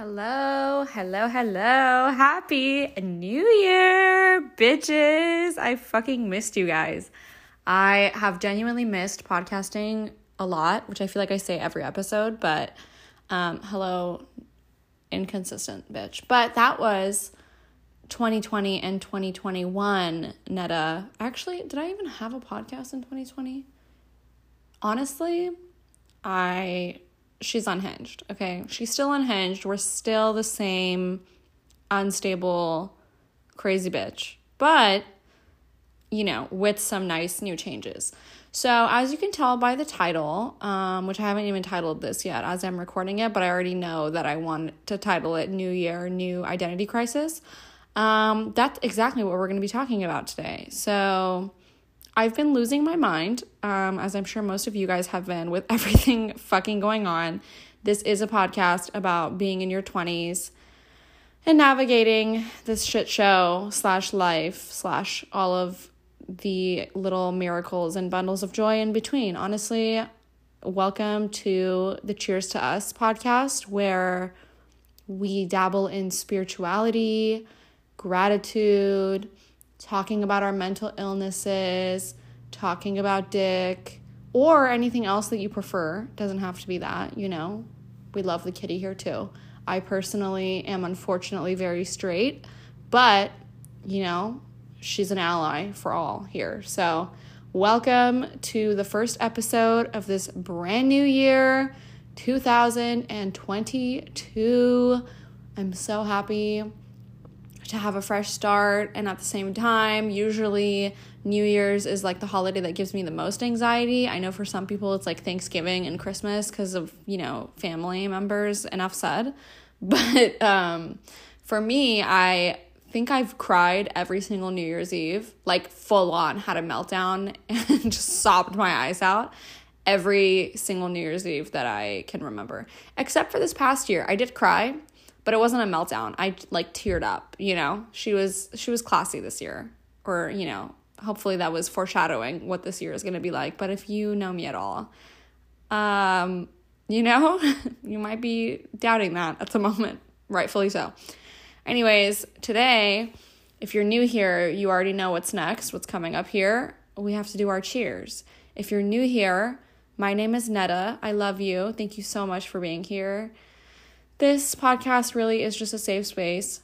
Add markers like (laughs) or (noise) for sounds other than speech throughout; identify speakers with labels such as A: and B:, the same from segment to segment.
A: Hello, hello, hello. Happy New Year, bitches. I fucking missed you guys. I have genuinely missed podcasting a lot, which I feel like I say every episode, but um, hello, inconsistent bitch. But that was 2020 and 2021, Netta. Actually, did I even have a podcast in 2020? Honestly, I she's unhinged. Okay. She's still unhinged. We're still the same unstable, crazy bitch. But, you know, with some nice new changes. So, as you can tell by the title, um, which I haven't even titled this yet as I'm recording it, but I already know that I want to title it New Year, New Identity Crisis. Um, that's exactly what we're going to be talking about today. So, I've been losing my mind, um, as I'm sure most of you guys have been, with (laughs) everything fucking going on. This is a podcast about being in your 20s and navigating this shit show slash life slash all of the little miracles and bundles of joy in between. Honestly, welcome to the Cheers to Us podcast, where we dabble in spirituality, gratitude, talking about our mental illnesses, talking about dick, or anything else that you prefer. Doesn't have to be that, you know. We love the kitty here too. I personally am unfortunately very straight, but you know, she's an ally for all here. So, welcome to the first episode of this brand new year, 2022. I'm so happy to have a fresh start and at the same time usually new year's is like the holiday that gives me the most anxiety. I know for some people it's like thanksgiving and christmas because of you know family members enough said. (laughs) But um, for me i think i've cried every single new year's eve like full on had a meltdown (laughs) and just sobbed my eyes out every single new year's eve that i can remember. Except for this past year i did cry but it wasn't a meltdown. I like teared up, you know. She was she was classy this year or, you know, hopefully that was foreshadowing what this year is going to be like. But if you know me at all, um, you know, (laughs) you might be doubting that at the moment, rightfully so. Anyways, today, if you're new here, you already know what's next, what's coming up here. We have to do our cheers. If you're new here, my name is Netta. I love you. Thank you so much for being here. This podcast really is just a safe space,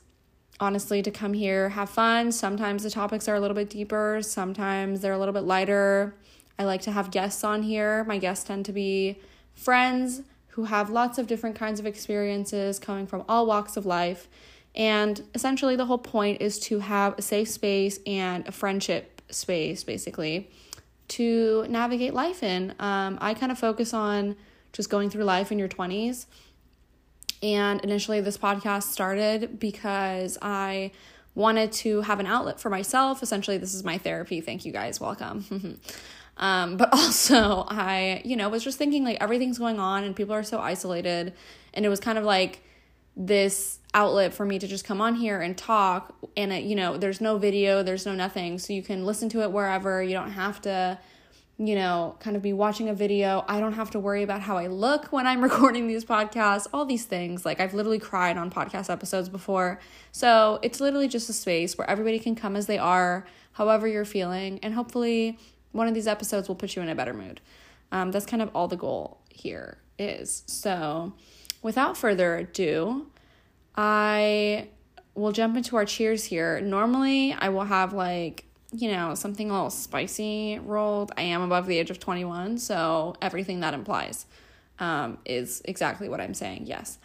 A: honestly, to come here, have fun. Sometimes the topics are a little bit deeper, sometimes they're a little bit lighter. I like to have guests on here. My guests tend to be friends who have lots of different kinds of experiences coming from all walks of life. And essentially, the whole point is to have a safe space and a friendship space, basically, to navigate life in. Um, I kind of focus on just going through life in your 20s and initially, this podcast started because I wanted to have an outlet for myself. Essentially, this is my therapy. Thank you guys. Welcome. (laughs) um, but (laughs) also, I, you know, was just thinking like everything's going on and people are so isolated. And it was kind of like this outlet for me to just come on here and talk. And, it, you know, there's no video, there's no nothing. So you can listen to it wherever. You don't have to you know, kind of be watching a video. I don't have to worry about how I look when I'm (laughs) recording these podcasts, all these things. Like, I've literally cried on podcast episodes before. So, it's literally just a space where everybody can come as they are, however you're feeling. And hopefully, one of these episodes will put you in a better mood. Um, that's kind of all the goal here is. So, without further ado, I will jump into our cheers here. Normally, I will have like you know, something a little spicy rolled. I am above the age of 21, so everything that implies um, is exactly what I'm saying, yes.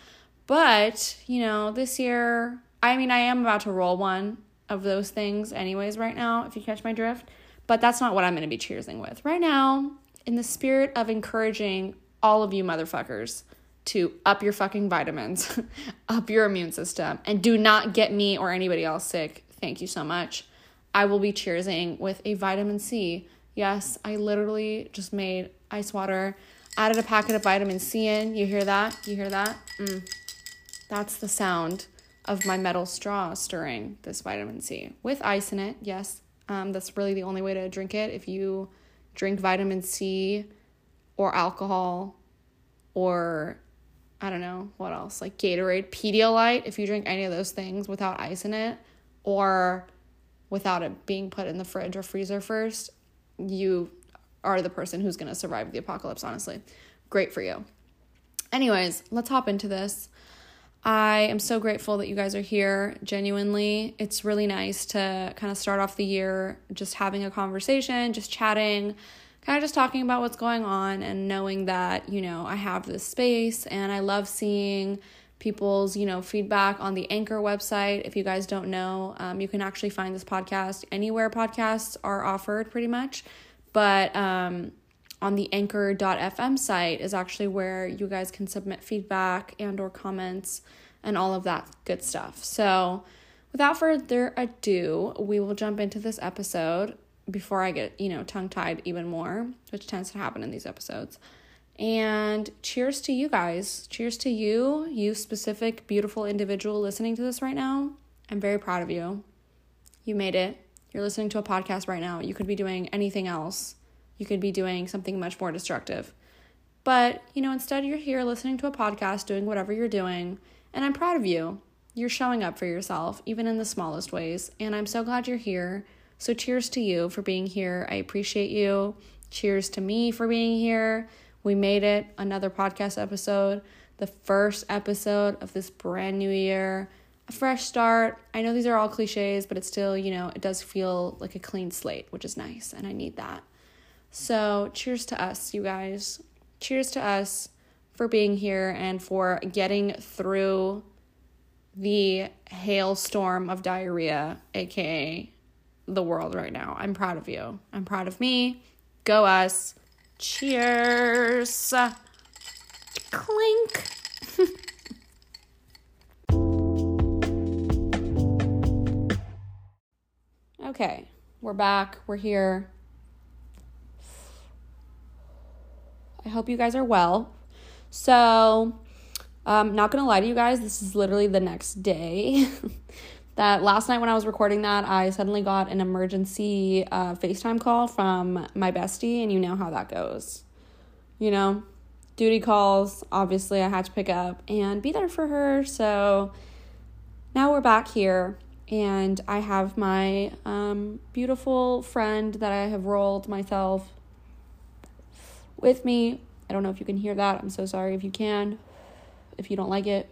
A: But, you know, this year, I mean, I am about to roll one of those things, anyways, right now, if you catch my drift. But that's not what I'm going to be cheersing with. Right now, in the spirit of encouraging all of you motherfuckers to up your fucking vitamins, (laughs) up your immune system, and do not get me or anybody else sick. Thank you so much. I will be cheersing with a vitamin C. Yes, I literally just made ice water, added a packet of vitamin C in. You hear that? You hear that? Mm. That's the sound of my metal straw stirring this vitamin C with ice in it. Yes, um, that's really the only way to drink it. If you drink vitamin C or alcohol or I don't know what else, like Gatorade, Pedialyte, if you drink any of those things without ice in it or without it being put in the fridge or freezer first, you are the person who's going to survive the apocalypse, honestly. Great for you. Anyways, let's hop into this. I am so grateful that you guys are here. Genuinely, it's really nice to kind of start off the year just having a conversation, just chatting, kind of just talking about what's going on and knowing that, you know, I have this space and I love seeing people's, you know, feedback on the Anchor website. If you guys don't know, um, you can actually find this podcast anywhere podcasts are offered pretty much. But um, on the anchor.fm site is actually where you guys can submit feedback and or comments and all of that good stuff. So, without further ado, we will jump into this episode before I get, you know, tongue-tied even more, which tends to happen in these episodes. And cheers to you guys. Cheers to you, you specific beautiful individual listening to this right now. I'm very proud of you. You made it. You're listening to a podcast right now. You could be doing anything else you could be doing something much more destructive. But, you know, instead you're here listening to a podcast, doing whatever you're doing, and I'm proud of you. You're showing up for yourself, even in the smallest ways, and I'm so glad you're here. So, cheers to you for being here. I appreciate you. Cheers to me for being here. We made it. Another podcast episode, the first episode of this brand new year. A fresh start. I know these are all cliches, but it's still, you know, it does feel like a clean slate, which is nice, and I need that. So, cheers to us, you guys. Cheers to us for being here and for getting through the hailstorm of diarrhea, aka the world right now. I'm proud of you. I'm proud of me. Go us. Cheers. Clink. (laughs) okay, we're back. We're here. I hope you guys are well. So, um, not gonna lie to you guys, this is literally the next day. (laughs) that last night when I was recording that, I suddenly got an emergency uh, FaceTime call from my bestie, and you know how that goes. You know, duty calls, obviously, I had to pick up and be there for her. So now we're back here, and I have my um, beautiful friend that I have rolled myself with me. I don't know if you can hear that. I'm so sorry if you can, if you don't like it.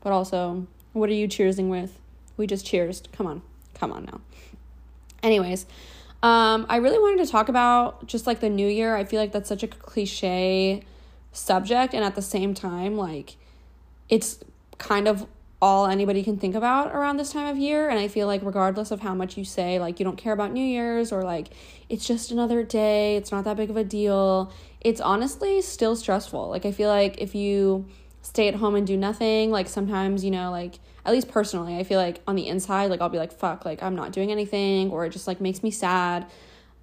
A: But also, what are you cheersing with? We just cheers. Come on. Come on now. Anyways, um, I really wanted to talk about just like the new year. I feel like that's such a cliche subject. And at the same time, like, it's kind of all anybody can think about around this time of year. And I feel like, regardless of how much you say, like, you don't care about New Year's or like, it's just another day, it's not that big of a deal, it's honestly still stressful. Like, I feel like if you stay at home and do nothing, like, sometimes, you know, like, at least personally, I feel like on the inside, like, I'll be like, fuck, like, I'm not doing anything, or it just like makes me sad.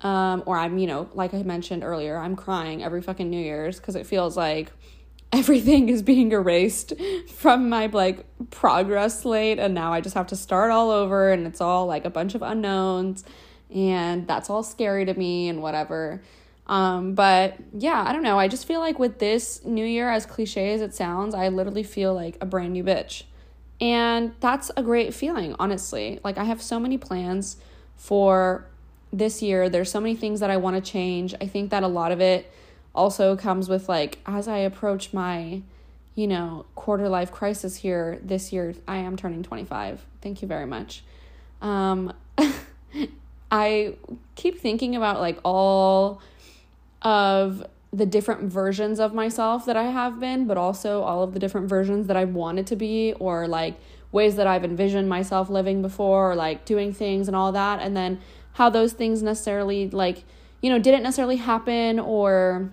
A: Um, or I'm, you know, like I mentioned earlier, I'm crying every fucking New Year's because it feels like (laughs) everything is being erased (laughs) from my like progress slate and now I just have to start all over and it's all like a bunch of unknowns and that's all scary to me and whatever. Um, but yeah, I don't know. I just feel like with this new year, as cliche as it sounds, I literally feel like a brand new bitch. And that's a great feeling, honestly. Like, I have so many plans for this year. There's so many things that I want to change. I think that a lot of it also comes with like as I approach my you know quarter life crisis here this year I am turning 25 thank you very much um (laughs) I keep thinking about like all of the different versions of myself that I have been but also all of the different versions that I've wanted to be or like ways that I've envisioned myself living before or like doing things and all that and then how those things necessarily like you know didn't necessarily happen or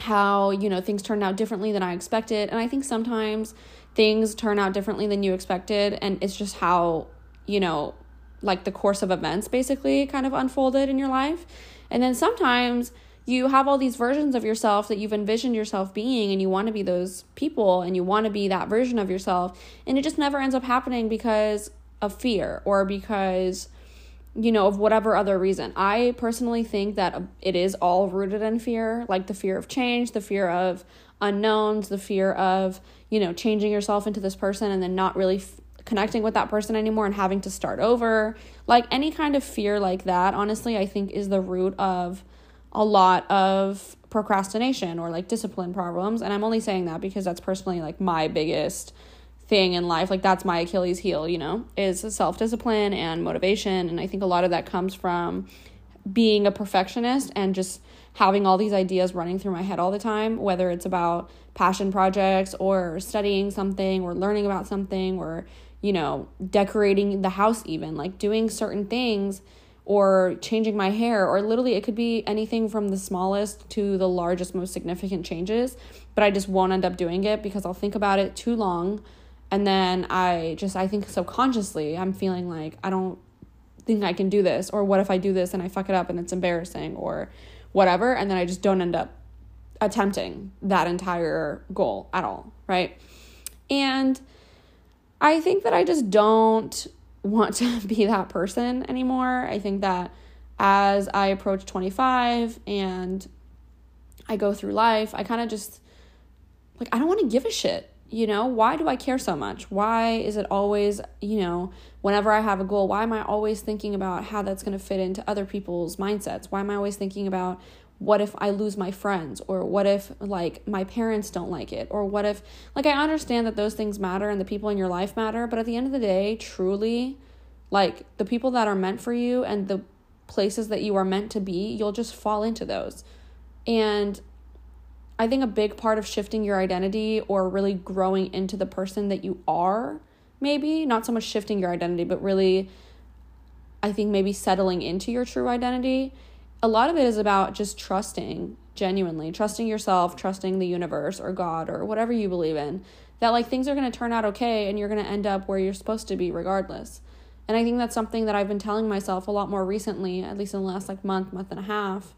A: how, you know, things turned out differently than I expected. And I think sometimes things turn out differently than you expected. And it's just how, you know, like the course of events basically kind of unfolded in your life. And then sometimes you have all these versions of yourself that you've envisioned yourself being and you want to be those people and you want to be that version of yourself and it just never ends up happening because of fear or because you know, of whatever other reason. I personally think that it is all rooted in fear, like the fear of change, the fear of unknowns, the fear of, you know, changing yourself into this person and then not really f- connecting with that person anymore and having to start over. Like any kind of fear like that, honestly, I think is the root of a lot of procrastination or like discipline problems. And I'm only saying that because that's personally like my biggest thing in life. Like that's my Achilles heel, you know, is self discipline and motivation. And I think a lot of that comes from being a perfectionist and just having all these ideas running through my head all the time, whether it's about passion projects or studying something or learning about something or, you know, decorating the house, even like doing certain things or changing my hair, or literally it could be anything from the smallest to the largest, most significant changes. But I just won't end up doing it because I'll think about it too long. And then I just, I think subconsciously, I'm feeling like I don't think I can do this, or what if I do this and I fuck it up and it's embarrassing, or whatever. And then I just don't end up attempting that entire goal at all, right? And I think that I just don't want to (laughs) be that person anymore. I think that as I approach 25 and I go through life, I kind of just like, I don't want to give a shit. You know, why do I care so much? Why is it always, you know, whenever I have a goal, why am I always thinking about how that's going to fit into other people's mindsets? Why am I always thinking about what if I lose my friends or what if like my parents don't like it or what if like I understand that those things matter and the people in your life matter, but at the end of the day, truly like the people that are meant for you and the places that you are meant to be, you'll just fall into those. And I think a big part of shifting your identity or really growing into the person that you are, maybe not so much shifting your identity, but really I think maybe settling into your true identity a lot of it is about just trusting genuinely, trusting yourself, trusting the universe or God or whatever you believe in, that like things are going to turn out okay and you're going to end up where you're supposed to be regardless. And I think that's something that I've been telling myself a lot more recently, at least in the last like month, month and a half.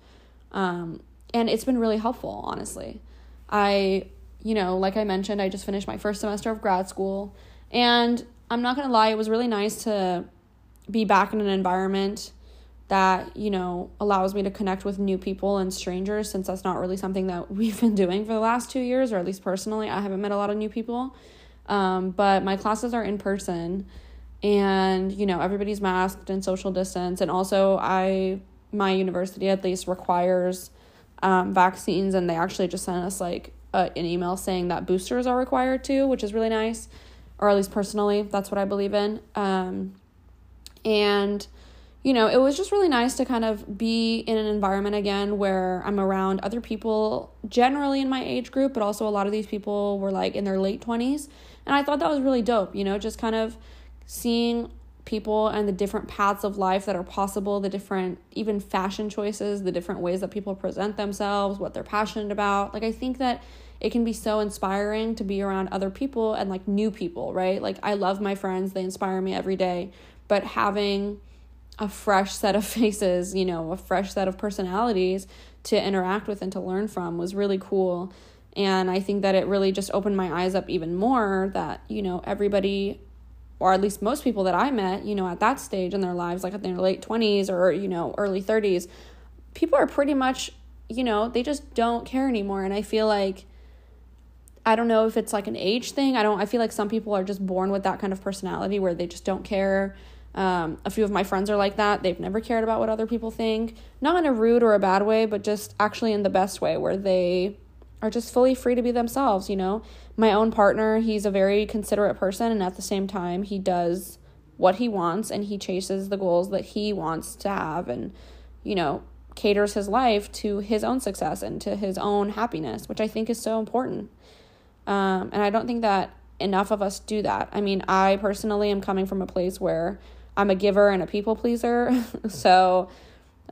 A: Um, and it's been really helpful, honestly. I, you know, like I mentioned, I just finished my first semester of grad school. And I'm not going to lie, it was really nice to be back in an environment that you know allows me to connect with new people and strangers since that's not really something that (laughs) we've been doing for the last two years or at least personally i haven't met a lot of new people. Um, but my classes are in person and you know everybody's masked and social distance. And also i my university at least requires um, vaccines and they actually just sent us like a, an email saying that boosters are required too which is really nice or at least personally that's what i believe in. Um, and you know, it was just really nice to kind of be in an environment again where I'm around other people generally in my age group, but also a lot of these people were like in their late 20s. And I thought that was really dope, you know, just kind of seeing people and the different paths of life that are possible, the different even fashion choices, the different ways that people present themselves, what they're passionate about. Like I think that it can be so inspiring to be around other people and like new people, right? Like I love my friends, they inspire me every day, but having a fresh set of (laughs) faces, you know, a fresh set of personalities to interact with and to learn from was really cool. And I think that it really just opened my eyes up even more that, you know, everybody, or at least most people that I met, you know, at that stage in their lives, like in their late 20s or, you know, early 30s, people are pretty much, you know, they just don't care anymore. And I feel like, I don't know if it's like an age thing. I don't, I feel like some people are just born with that kind of personality where they just don't care um, a few of my friends are like that. They've never cared about what other people think, not in a rude or a bad way, but just actually in the best way where they are just fully free to be themselves, you know. My own partner, he's a very considerate person and at the same time he does what he wants and he chases the goals that he wants to have and you know, caters his life to his own success and to his own happiness, which I think is so important. Um, and I don't think that enough of us do that. I mean, I personally am coming from a place where I'm a giver and a people pleaser. (laughs) so,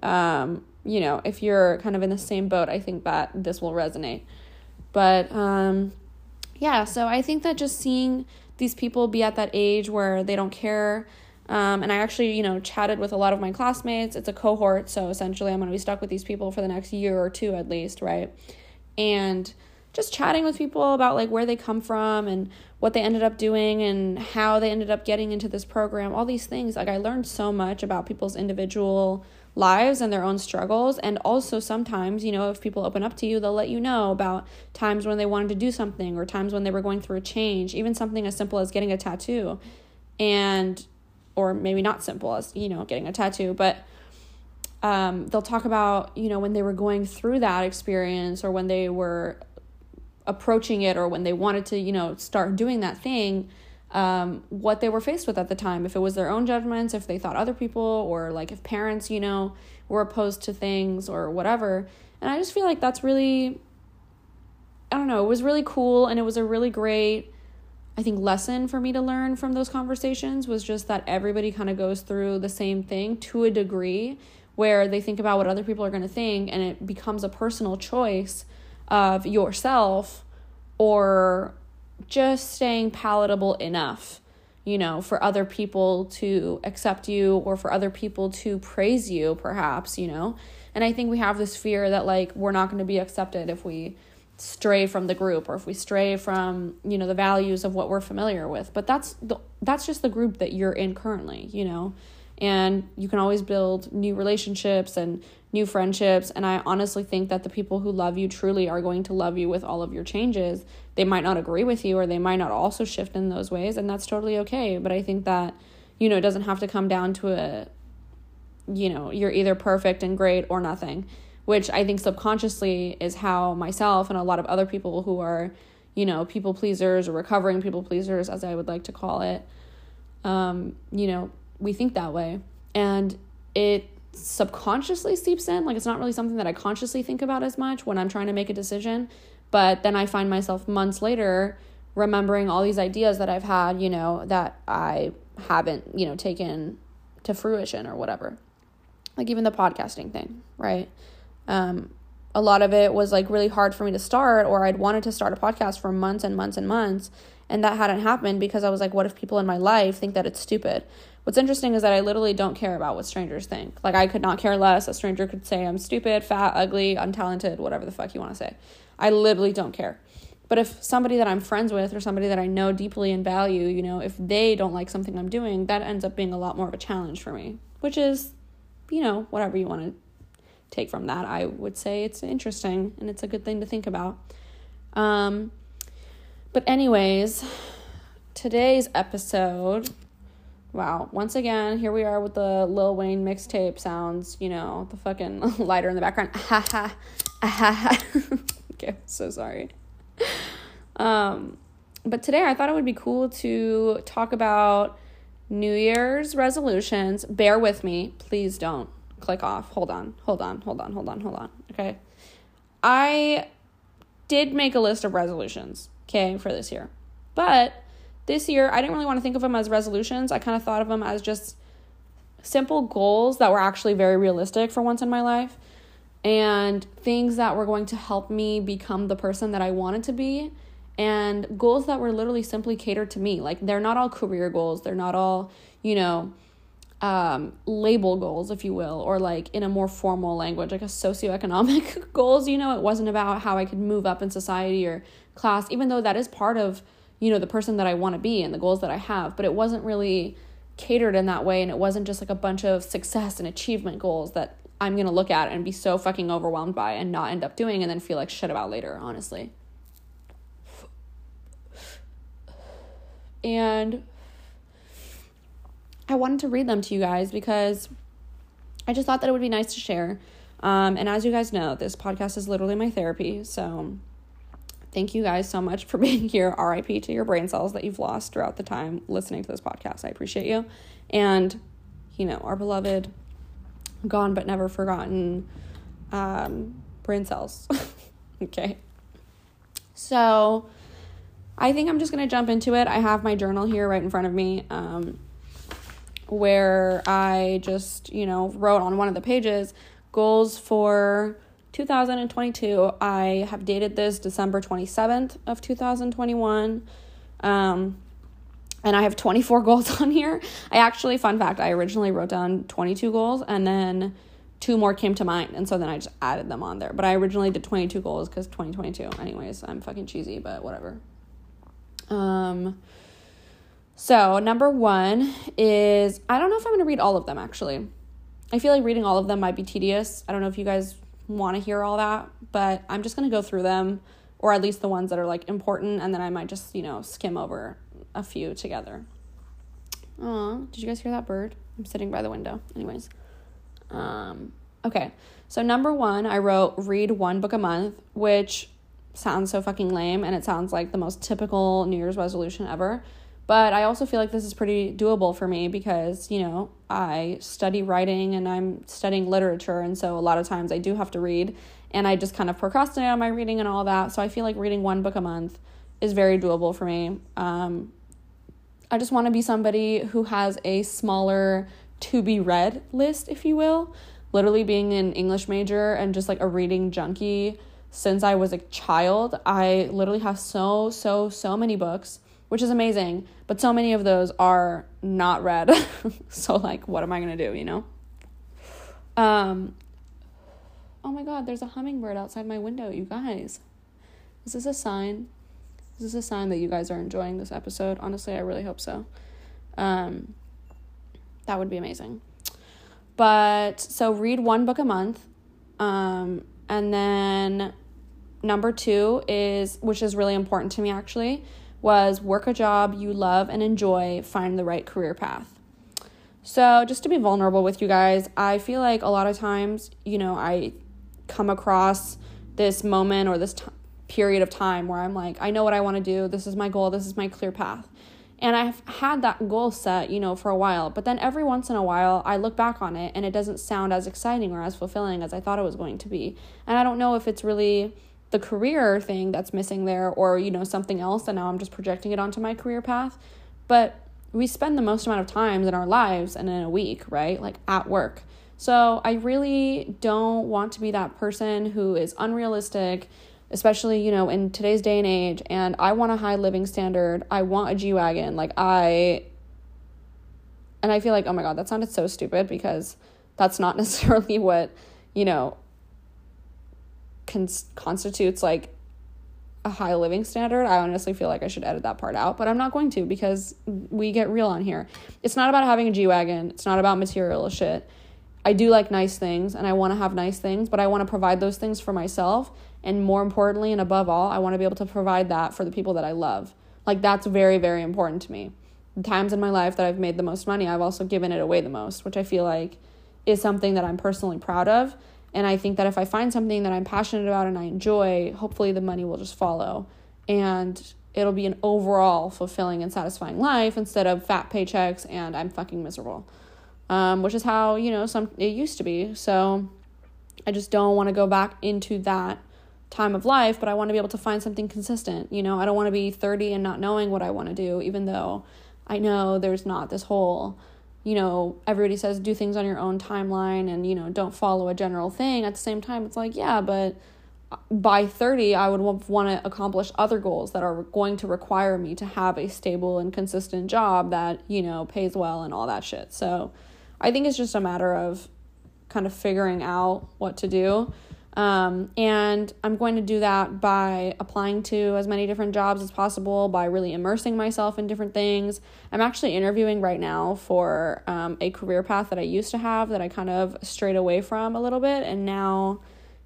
A: um, you know, if you're kind of in the same boat, I think that this will resonate. But um, yeah, so I think that just seeing these people be at that age where they don't care. Um, and I actually, you know, chatted with a lot of my classmates. It's a cohort, so essentially I'm going to be stuck with these people for the next year or two at least, right? And just chatting with people about like where they come from and what they ended up doing and how they ended up getting into this program, all these things. Like I learned so much about people's individual lives and their own struggles. And also, sometimes, you know, if people open up to you, they'll let you know about times when they wanted to do something or times when they were going through a change, even something as simple as getting a tattoo. And, or maybe not simple as, you know, getting a tattoo, but um, they'll talk about, you know, when they were going through that experience or when they were approaching it or when they wanted to, you know, start doing that thing um, what they were faced with at the time. If it was their own judgments, if they thought other people, or like if parents, you know, were opposed to things or whatever. And I just feel like that's really, I don't know, it was really cool and it was a really great, I think, lesson for me to learn from those conversations was just that everybody kind of goes through the same thing to a degree where they think about what other people are going to think and it becomes a personal choice of yourself or just staying palatable enough, you know, for other people to accept you or for other people to praise you, perhaps, you know. And I think we have this fear that, like, we're not going to be accepted if we stray from the group or if we stray from you know the values of what we're familiar with but that's the that's just the group that you're in currently you know and you can always build new relationships and new friendships and i honestly think that the people who love you truly are going to love you with all of your changes. They might not agree with you or they might not also shift in those ways and that's totally okay but i think that you know it doesn't have to come down to a you know you're either perfect and great or nothing which i think subconsciously is how myself and a lot of other people who are you know people pleasers or recovering people pleasers as i would like to call it um you know we think that way. And it subconsciously seeps in. Like it's not really something that i consciously think about as much when i'm trying to make a decision. But then i find myself months later remembering all these ideas that i've had you know that i haven't you know taken to fruition or whatever. Like even the podcasting thing right? Um a lot of it was like really hard for me to start or i'd wanted to start a podcast for months and months and months and that hadn't happened because i was like what if people in my life think that it's stupid What's interesting is that I literally don't care about what strangers think. Like, I could not care less. A stranger could say I'm stupid, fat, ugly, untalented, whatever the fuck you want to say. I literally don't care. But if somebody that I'm friends with or somebody that I know deeply and value, you know, if they don't like something I'm doing, that ends up being a lot more of a challenge for me, which is, you know, whatever you want to take from that. I would say it's interesting and it's a good thing to think about. Um, but, anyways, today's episode Wow. Once again, here we are with the Lil Wayne mixtape sounds, you know, the fucking (laughs) lighter in the background. Ha ha. ha. okay, so sorry. Um, but today I thought it would be cool to talk about New Year's resolutions. Bear with me. Please don't click off. Hold on. Hold on. Hold on. Hold on. Hold on. Okay. I did make a list of resolutions, okay, for this year. But this year, I didn't really want to think of them as resolutions. I kind of thought of them as just simple goals that were actually very realistic for once in my life and things that were going to help me become the person that I wanted to be and goals that were literally simply catered to me. Like they're not all career goals, they're not all, you know, um, label goals, if you will, or like in a more formal language, like a socioeconomic (laughs) goals. You know, it wasn't about how I could move up in society or class, even though that is part of you know, the person that I want to be and the goals that I have, but it wasn't really catered in that way and it wasn't just like a bunch of success and achievement goals that I'm going to look at and be so fucking overwhelmed by and not end up doing and then feel like shit about later, honestly. And I wanted to read them to you guys because I just thought that it would be nice to share. Um, and as you guys know, this podcast is literally my therapy. So Thank you guys so much for (laughs) being here. RIP to your brain cells that you've lost throughout the time listening to this podcast. I appreciate you. And, you know, our beloved, gone but never forgotten um, brain cells. (laughs) okay. So I think I'm just going to jump into it. I have my journal here right in front of me. Um, where I just, you know, wrote on one of the pages goals for 2022. I have dated this December 27th of 2021. Um, and I have 24 (laughs) goals on here. I actually, fun fact, I originally wrote down 22 goals and then two more came to mind. And so then I just added them on there. But I originally did 22 goals because 2022. Anyways, I'm fucking cheesy, but whatever. Um, so number one is I don't know if I'm going to read all of them actually. I feel like reading all of them might be tedious. I don't know if you guys want to hear all that, but I'm just going to go through them or at least the ones that are like important and then I might just, you know, skim over a few together. Oh, did you guys hear that bird? I'm sitting by the window. Anyways. Um, okay. So number 1, I wrote read one book a month, which sounds so fucking lame and it sounds like the most typical New Year's resolution ever. But I also feel like this is pretty doable for me because, you know, I study writing and I'm studying literature. And so a lot of times I do have to read and I just kind of procrastinate on my reading and all that. So I feel like reading one book a month is very doable for me. Um, I just want to be somebody who has a smaller to be read list, if you will. Literally being an English major and just like a reading junkie since I was a child. I literally have so, so, so many books which is amazing. But so many of those are not read. (laughs) so like what am I going to do, you know? Um Oh my god, there's a hummingbird outside my window, you guys. Is this a sign? Is this a sign that you guys are enjoying this episode? Honestly, I really hope so. Um that would be amazing. But so read one book a month. Um and then number 2 is which is really important to me actually was work a job you love and enjoy, find the right career path. So, just to be vulnerable with you guys, I feel like a lot of times, you know, I come across this moment or this t- period of time where I'm like, I know what I want to do. This is my goal. This is my clear path. And I've had that goal set, you know, for a while. But then every once in a while, I look back on it and it doesn't sound as exciting or as fulfilling as I thought it was going to be. And I don't know if it's really the career thing that's missing there or you know something else and now I'm just projecting it onto my career path. But we spend the most amount of times in our lives and in a week right? Like at work. So I really don't want to be that person who is unrealistic especially you know in today's day and age. And I want a high living standard. I want a G-wagon. Like I and I feel like oh my god that sounded so stupid because that's not (laughs) necessarily what you know cons- constitutes like a high living standard. I honestly feel like I should edit that part out, but I'm not going to because we get real on here. It's not about having a G Wagon, it's not about material shit. I do like nice things and I want to have nice things, but I want to provide those things for myself. And more importantly, and above all, I want to be able to provide that for the people that I love. Like, that's very, very important to me. The times in my life that I've made the most money, I've also given it away the most, which I feel like is something that I'm personally proud of and I think that if I find something that I'm passionate about and I enjoy, hopefully the money will just follow. And it'll be an overall fulfilling and satisfying life instead of fat paychecks and I'm fucking miserable. Um, which is how, you know, some it used to be. So I just don't want to go back into that time of life, but I want to be able to find something consistent. You know, I don't want to be 30 and not knowing what I want to do, even though I know there's not this whole you know, everybody says do things on your own timeline and, you know, don't follow a general thing. At the same time, it's like, yeah, but by 30, I would want to accomplish other goals that are going to require me to have a stable and consistent job that, you know, pays well and all that shit. So I think it's just a matter of kind of figuring out what to do. Um, and I'm going to do that by applying to as many different jobs as possible, by really immersing myself in different things. I'm actually interviewing right now for um, a career path that I used to have that I kind of strayed away from a little bit. And now,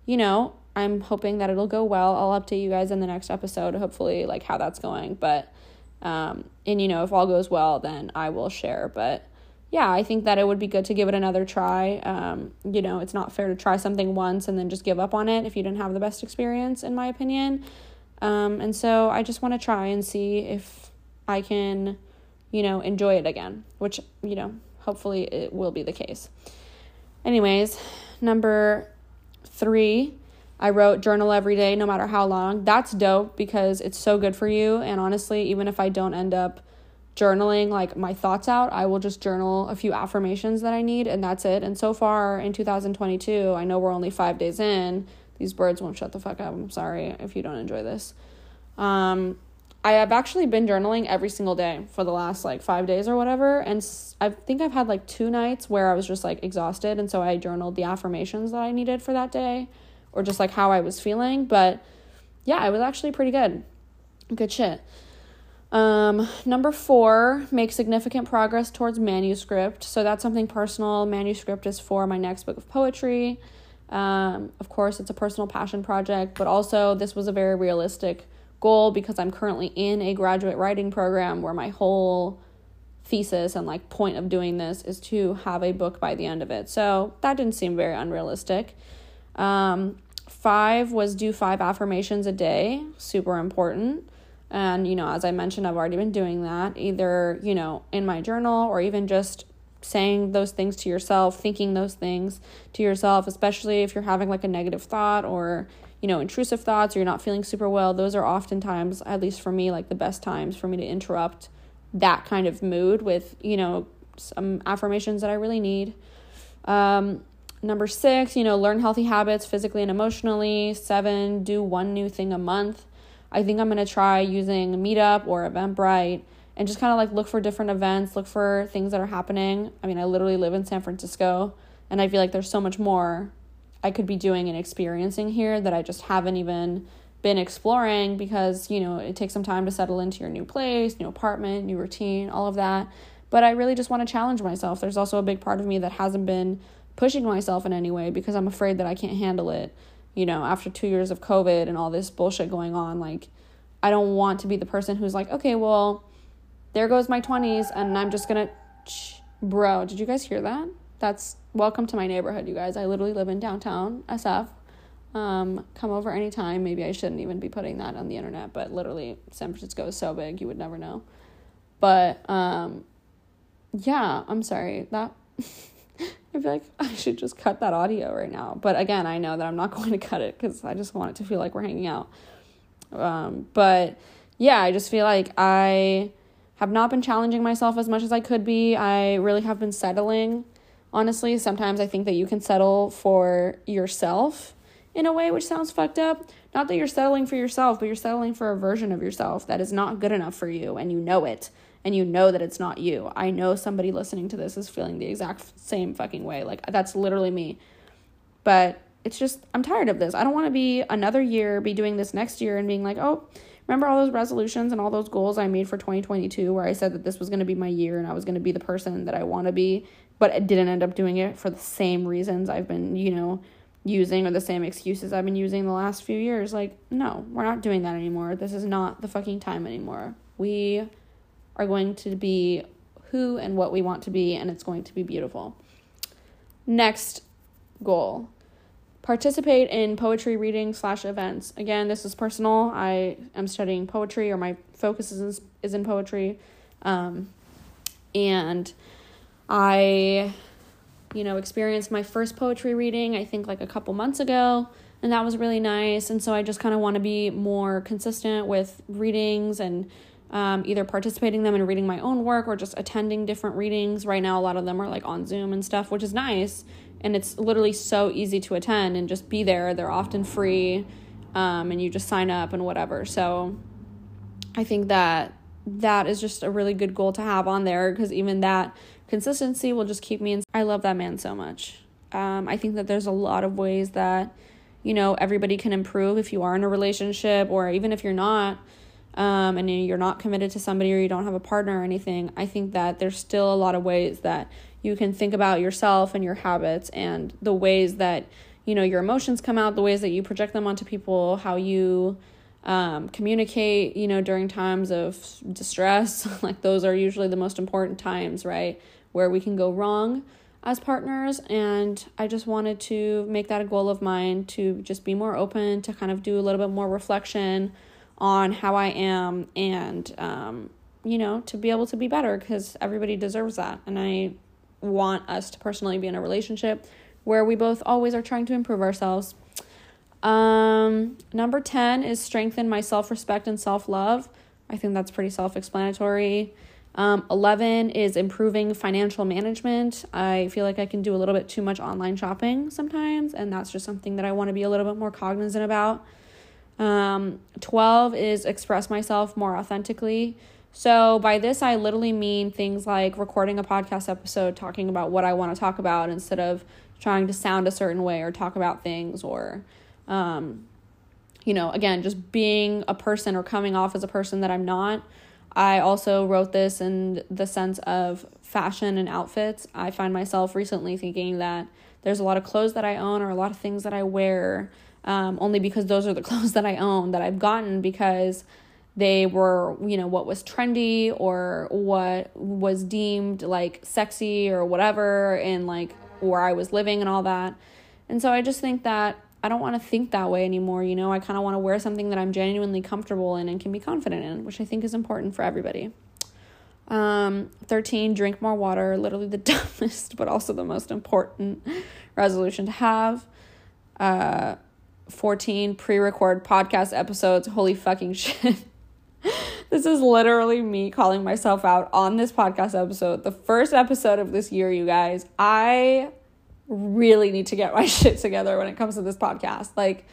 A: you know, I'm hoping that it'll go well. I'll update you guys in the next episode, hopefully, like how that's going. But, um, and you know, if all goes well, then I will share. But, yeah, I think that it would be good to give it another try. Um, you know, it's not fair to try something once and then just give up on it if you didn't have the best experience, in my opinion. Um, and so I just want to try and see if I can, you know, enjoy it again, which, you know, hopefully it will be the case. Anyways, number three, I wrote journal every day, no matter how long. That's dope because it's so good for you. And honestly, even if I don't end up journaling like my thoughts out, I will just journal a few affirmations that I need and that's it. And so far in 2022, I know we're only 5 days in. These birds won't shut the fuck up. I'm sorry if you don't enjoy this. Um I have actually been journaling every single day for the last like five days or whatever. And I think I've had like two nights where I was just like exhausted. And so I journaled the affirmations that I needed for that day or just like how I was feeling. But yeah, it was actually pretty good. Good shit. Um, number four, make significant progress towards manuscript. So that's something personal. Manuscript is for my next book of poetry. Um, of course, it's a personal passion project, but also this was a very realistic goal because I'm currently in a graduate writing program where my whole thesis and like point of doing this is to have a book by the end of it. So that didn't seem very unrealistic. Um, five was do five affirmations a day, super important. And, you know, as I mentioned, I've already been doing that either, you know, in my journal or even just saying those things to yourself, thinking those things to yourself, especially if you're having like a negative thought or you know, intrusive thoughts or you're not feeling super well, those are oftentimes, at least for me, like the best times for me to interrupt that kind of mood with, you know, some affirmations that I really need. Um, number six, you know, learn healthy habits physically and emotionally. Seven, do one new thing a month. I think I'm going to try using Meetup or Eventbrite and just kind of like look for different events, look for things that are happening. I mean, I literally live in San Francisco and I feel like there's so much more I could be doing and experiencing here that I just haven't even been exploring because, you know, it takes some time to settle into your new place, new apartment, new routine, all of that. But I really just want to challenge myself. There's also a big part of me that hasn't been pushing myself in any way because I'm afraid that I can't handle it. You know, after two years of COVID and all this bullshit going on, like, I don't want to be the person who's like, okay, well, there goes my 20s, and I'm just gonna. Bro, did you guys hear that? That's welcome to my neighborhood, you guys. I literally live in downtown SF. Um, come over anytime. Maybe I shouldn't even be putting that on the internet, but literally, San Francisco is so big, you would never know. But um, yeah, I'm sorry. That (laughs) (laughs) I feel like I should just cut that audio right now. But again, I know that I'm not (laughs) going to cut it because I just want it to feel like we're hanging out. Um, but yeah, I just feel like I have not been challenging myself as much as I could be. I really have been settling honestly, sometimes I think that you can settle for yourself in a way which sounds fucked up. Not that you're settling for yourself, but you're settling for a version of yourself that is not good enough for you and you know it and you know that it's not you. I know somebody listening to this is feeling the exact same fucking way. Like that's literally me. But it's just I'm tired of this. I don't want to be another year be doing this next year and being like, "Oh, remember all those resolutions and all those goals I made for 2022 where I said that this was going to be my year and I was going to be the person that I want to be but I didn't end up doing it for the same reasons I've been, you know, using or the same excuses I've been using the last few years. Like, no, we're not doing that anymore. This is not the fucking time anymore. We are going to be who and what we want to be, and it's going to be beautiful. Next goal participate in poetry reading slash events. Again, this is personal. I am studying poetry, or my focus is, is in poetry. Um, and I, you know, experienced my first poetry reading, I think like a couple months ago, and that was really nice. And so I just kind of want to be more consistent with readings and um, either participating them and reading my own work or just attending different readings. Right now, a lot of them are like on Zoom and stuff, which is nice. And it's literally so easy to attend and just be there. They're often free um, and you just sign up and whatever. So I think that that is just a really good goal to have on there because even that consistency will just keep me in. I love that man so much. Um, I think that there's a lot of ways that, you know, everybody can improve if you are in a relationship or even if you're not. Um, and you're not committed to somebody or you don't have a partner or anything, I think that there's still a lot of ways that you can think about yourself and your habits and the ways that, you know, your emotions come out, the ways that you project them onto people, how you um, communicate, you know, during times of distress. (laughs) like, those are usually the most important times, right? where we can go wrong as partners and i just wanted to make that a goal of mine to just be more open to kind of do a little bit more reflection on how i am and um, you know to be able to be better because everybody deserves that and i want us to personally be in a relationship where we both always are trying to improve ourselves um, number 10 is strengthen my self-respect and self-love i think that's pretty self-explanatory um, 11 is improving financial management. I feel like I can do a little bit too much online shopping sometimes, and that's just something that I want to be a little bit more cognizant about. Um, 12 is express myself more authentically. So, by this, I literally mean things like recording a podcast episode talking about what I want to talk about instead of trying to sound a certain way or talk about things or, um, you know, again, just being a person or coming off as a person that I'm not. I also wrote this in the sense of fashion and outfits. I find myself recently thinking that there's a lot of clothes that I own or a lot of things that I wear um, only because those are the (laughs) clothes that I own that I've gotten because they were, you know, what was trendy or what was deemed like sexy or whatever, and like where I was living and all that. And so I just think that I don't want to think that way anymore, you know? I kind of want to wear something that I'm genuinely comfortable in and can be confident in, which I think is important for everybody. Um, 13, drink more water, literally the (laughs) dumbest, but also the most important resolution to have. Uh, 14, pre record podcast episodes. Holy fucking shit. (laughs) this is literally me calling myself out on this podcast episode. The first episode of this year, you guys. I really need to get my (laughs) shit together when it comes to this podcast. Like,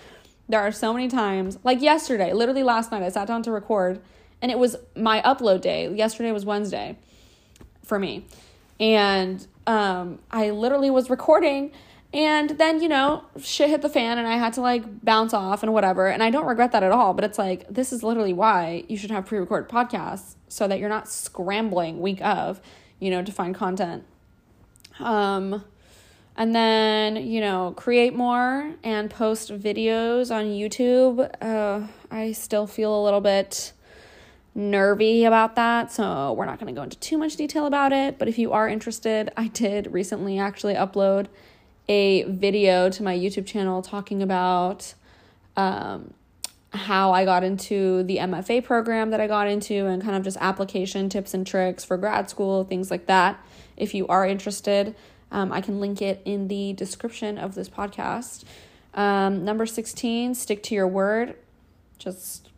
A: there are so many times, like yesterday, literally last night, I sat down to record and it was my upload day. Yesterday was Wednesday for me. And um, I literally was recording and then, you know, shit hit the fan and I had to like bounce off and whatever. And I don't regret that at all. But it's like, this is literally why you should have pre recorded podcasts so that you're not scrambling week of, you know, to find content. Um, and then, you know, create more and post videos on YouTube. Uh, I still feel a little bit nervy about that, so we're not going to go into too much detail about it. But if you are interested, I did recently actually upload a video to my YouTube channel talking about um, how I got into the MFA program that I got into and kind of just application tips and tricks for grad school, things like that. If you are interested, um, I can link it in the description of this podcast. Um, number 16, stick to your word. Just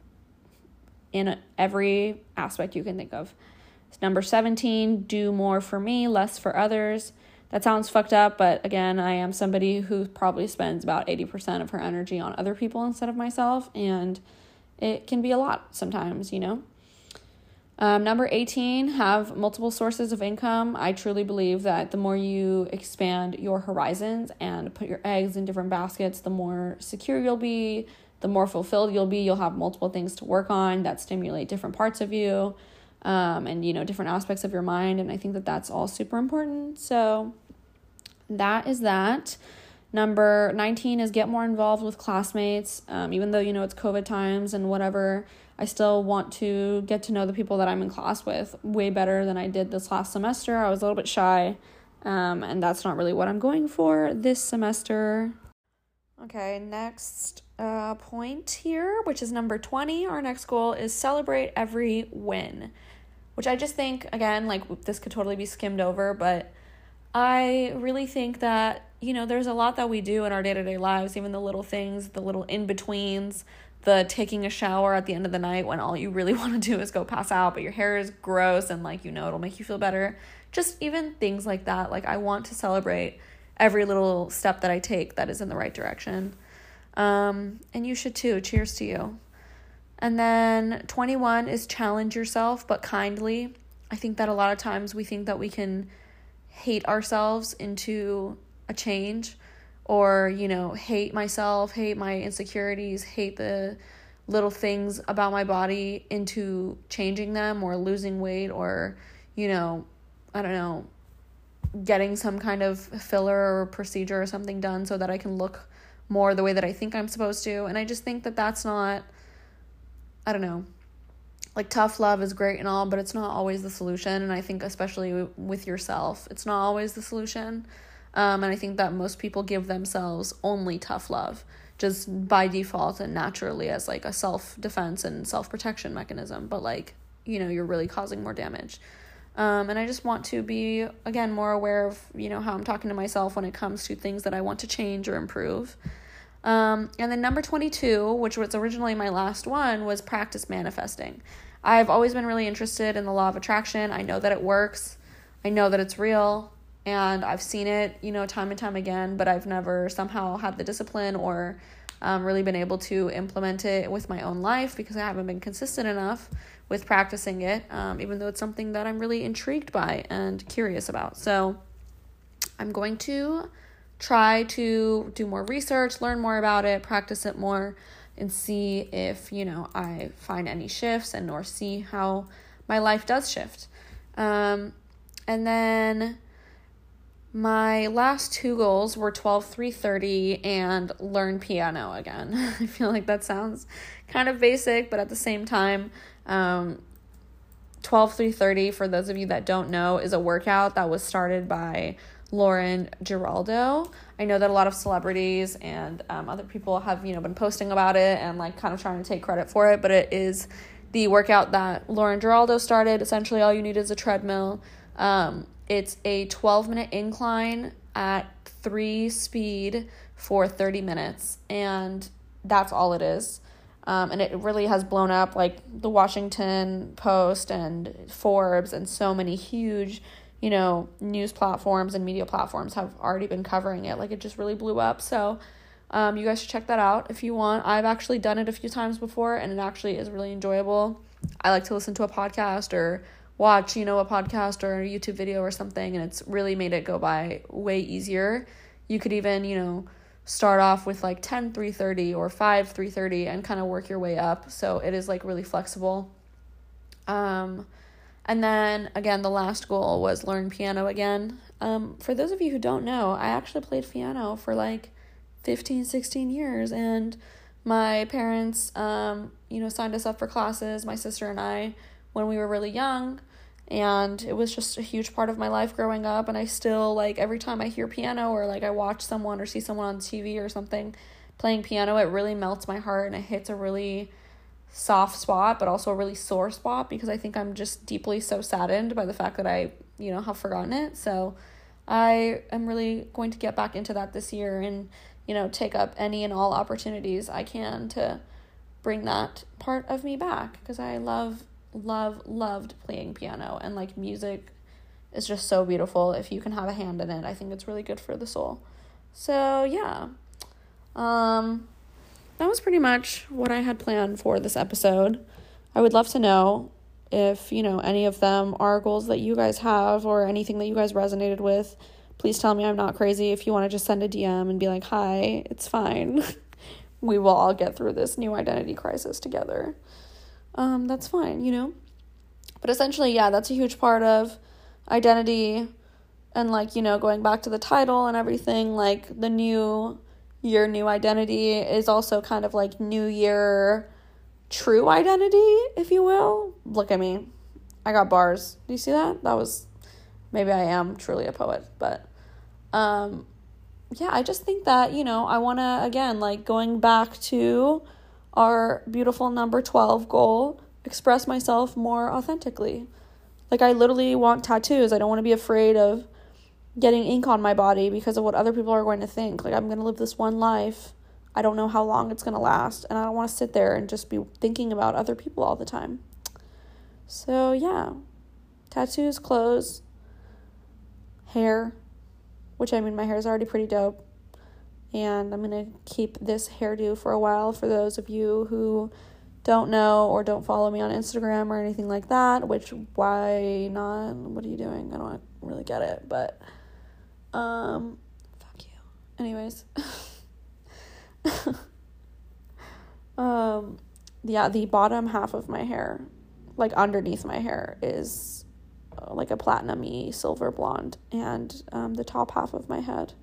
A: in every aspect you can think of. Number 17, do more for me, less for others. That sounds fucked up, but again, I am somebody who probably spends about 80% of her energy on other people instead of myself, and it can be a lot sometimes, you know? Um, number 18, have multiple sources of income. I truly believe that the more you expand your horizons and put your eggs in different baskets, the more secure you'll be, the more fulfilled you'll be. You'll have multiple things to work on that stimulate different parts of you um, and, you know, different aspects of your mind. And I think that that's all super important. So, that is that. Number 19 is get more involved with classmates. Um, even though, you know, it's COVID times and whatever, I still want to get to know the people that I'm in class with way better than I did this last semester. I was a little bit shy, um, and that's not really what I'm going for this semester. Okay, next uh, point here, which is number 20. Our next goal is celebrate every win, which I just think, again, like this could totally be skimmed over, but I really think that, you know, there's a lot that we do in our day to day lives, even the little things, the little in betweens, the taking a shower at the end of the night when all you really (laughs) want to do is go pass out, but your hair is gross and, like, you know, it'll make you feel better. Just even things like that. Like, I want to celebrate every little step that I take that is in the right direction. Um, and you should too. Cheers to you. And then 21 is challenge yourself, but kindly. I think that a lot of times we think that we can hate ourselves into a change or, you know, hate myself, hate my insecurities, hate the little things about my body into changing them or losing weight or, you know, I don't know, getting some kind of filler or procedure or something done so that I can look more the way that I think I'm supposed to. And I just think that that's not, I don't know, like tough love is great and all, but it's not always the solution. And I think, especially with yourself, it's not always the solution. Um, and I think that most people give themselves only tough love just by default and naturally as like a self defense and self protection mechanism. But like, you know, you're really causing more damage. Um, and I just want to be, again, more aware of, you know, how I'm talking to myself when it comes to things that I want to change or improve. Um, and then number 22, which was originally my last one, was practice manifesting. I've always been really interested in the law of attraction. I know that it works. I know that it's real and I've seen it, you know, time and time again, but I've never somehow had the discipline or um, really been able to implement it with my own life because I haven't been consistent enough with practicing it, um, even though it's something that I'm really intrigued by and curious about. So I'm going to try to do more research, learn more about it, practice it more, and see if, you know, I find any shifts and or see how my life does shift. Um, and then my last two goals were 12 330 and learn piano again. (laughs) I feel like that sounds kind of basic, but at the same time, um, 12 330 for those of you that don't know is a workout that was started by Lauren Giraldo. I know that a lot of celebrities and um, other people have you know been posting about it and like kind of trying to take credit for it, but it is the workout that Lauren Giraldo started. Essentially, all you need is a treadmill. Um, it's a 12 minute incline at three speed for 30 minutes, and that's all it is. Um, and it really has blown up like the Washington Post and Forbes and so many huge, you know, news platforms and media platforms have already been covering it. Like it just really blew up. So, um, you guys should check that out if you want. I've actually done it a few times before and it actually is really enjoyable. I like to listen to a podcast or watch, you know, a podcast or a YouTube video or something, and it's really made it go by way easier. You could even, you know, start off with like 10 330 or 5 330 and kind of work your way up. So it is like really flexible. Um, and then again, the last goal was learn piano again. Um, for those of you who don't know, I actually played piano for like 15, 16 years. And my parents, um, you know, signed us up for classes, my sister and I, when we were really young. And it was just a huge part of my life growing up. And I still, like, every time I hear piano or like I watch someone or see someone on TV or something playing piano, it really melts my heart and it hits a really soft spot, but also a really sore spot because I think I'm just deeply so saddened by the fact that I, you know, have forgotten it. So I am really going to get back into that this year and you know, take up any and all opportunities I can to bring that part of me back because I love, love, loved playing piano and like music is just so beautiful if you can have a hand in it. I think it's really good for the soul. So, yeah. Um that was pretty much what I had planned for this episode. I would love to know if, you know, any of them are goals that you guys have or anything that you guys resonated with Please tell me I'm not crazy. If you want to just send a DM and be like, hi, it's fine. (laughs) we will all get through this new identity crisis together. Um, that's fine, you know? But essentially, yeah, that's a huge part of identity and like, you know, going back to the title and everything, like the new year, new identity is also kind of like new year true identity, if you will. Look at me. I got bars. Do you see that? That was maybe I am truly a poet, but um, yeah, I just think that, you know, I want to, again, like going back to our beautiful number 12 goal, express myself more authentically. Like, I literally want tattoos. I don't want to be afraid of getting ink on my body because of what other people are going to think. Like, I'm going to live this one life. I don't know how long it's going to last. And I don't want to sit there and just be thinking about other people all the time. So, yeah, tattoos, clothes, hair, which I mean, my hair is already pretty dope. And I'm going to keep this hairdo for a while for those of you who don't know or don't follow me on Instagram or anything like that, which why not? What are you doing? I don't really get it, but um fuck you. Anyways. (laughs) um yeah, the bottom half of my hair, like underneath my hair is like a platinumy silver blonde, and um, the top half of my head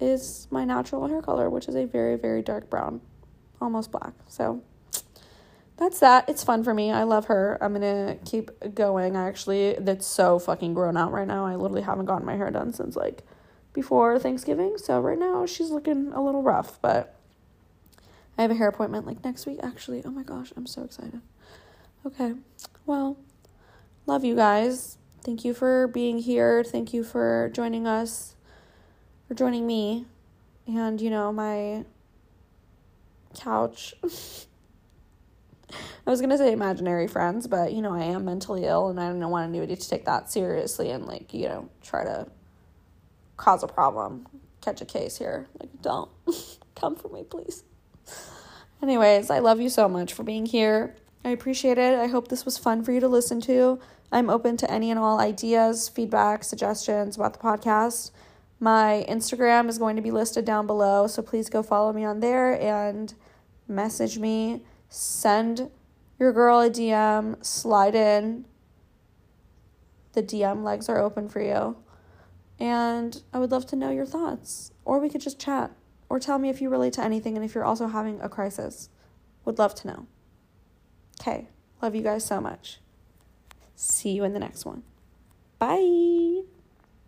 A: is my natural hair color, which is a very very dark brown, almost black. So that's that. It's fun for me. I love her. I'm gonna keep going. I actually, that's so fucking grown out right now. I literally haven't gotten my hair done since like before Thanksgiving. So right now she's looking a little rough, but I have a hair appointment like next week actually. Oh my gosh, I'm so excited. Okay. Well, love you guys. Thank you for being here. Thank you for joining us, for joining me, and you know, my couch. (laughs) I was gonna say imaginary friends, but you know, I am mentally ill and I don't want anybody to take that seriously and like, you know, try to cause a problem, catch a case here. Like, don't (laughs) come for me, please. Anyways, I love you so much for being here. I appreciate it. I hope this was fun for you to listen to. I'm open to any and all ideas, feedback, suggestions about the podcast. My Instagram is going to be listed down below, so please go follow me on there and message me. Send your girl a DM, slide in. The DM legs are open for you. And I would love to know your thoughts. Or we could just chat. Or tell me if you relate to anything and if you're also having a crisis. Would love to know. Okay. Love you guys so much. See you in the next one. Bye.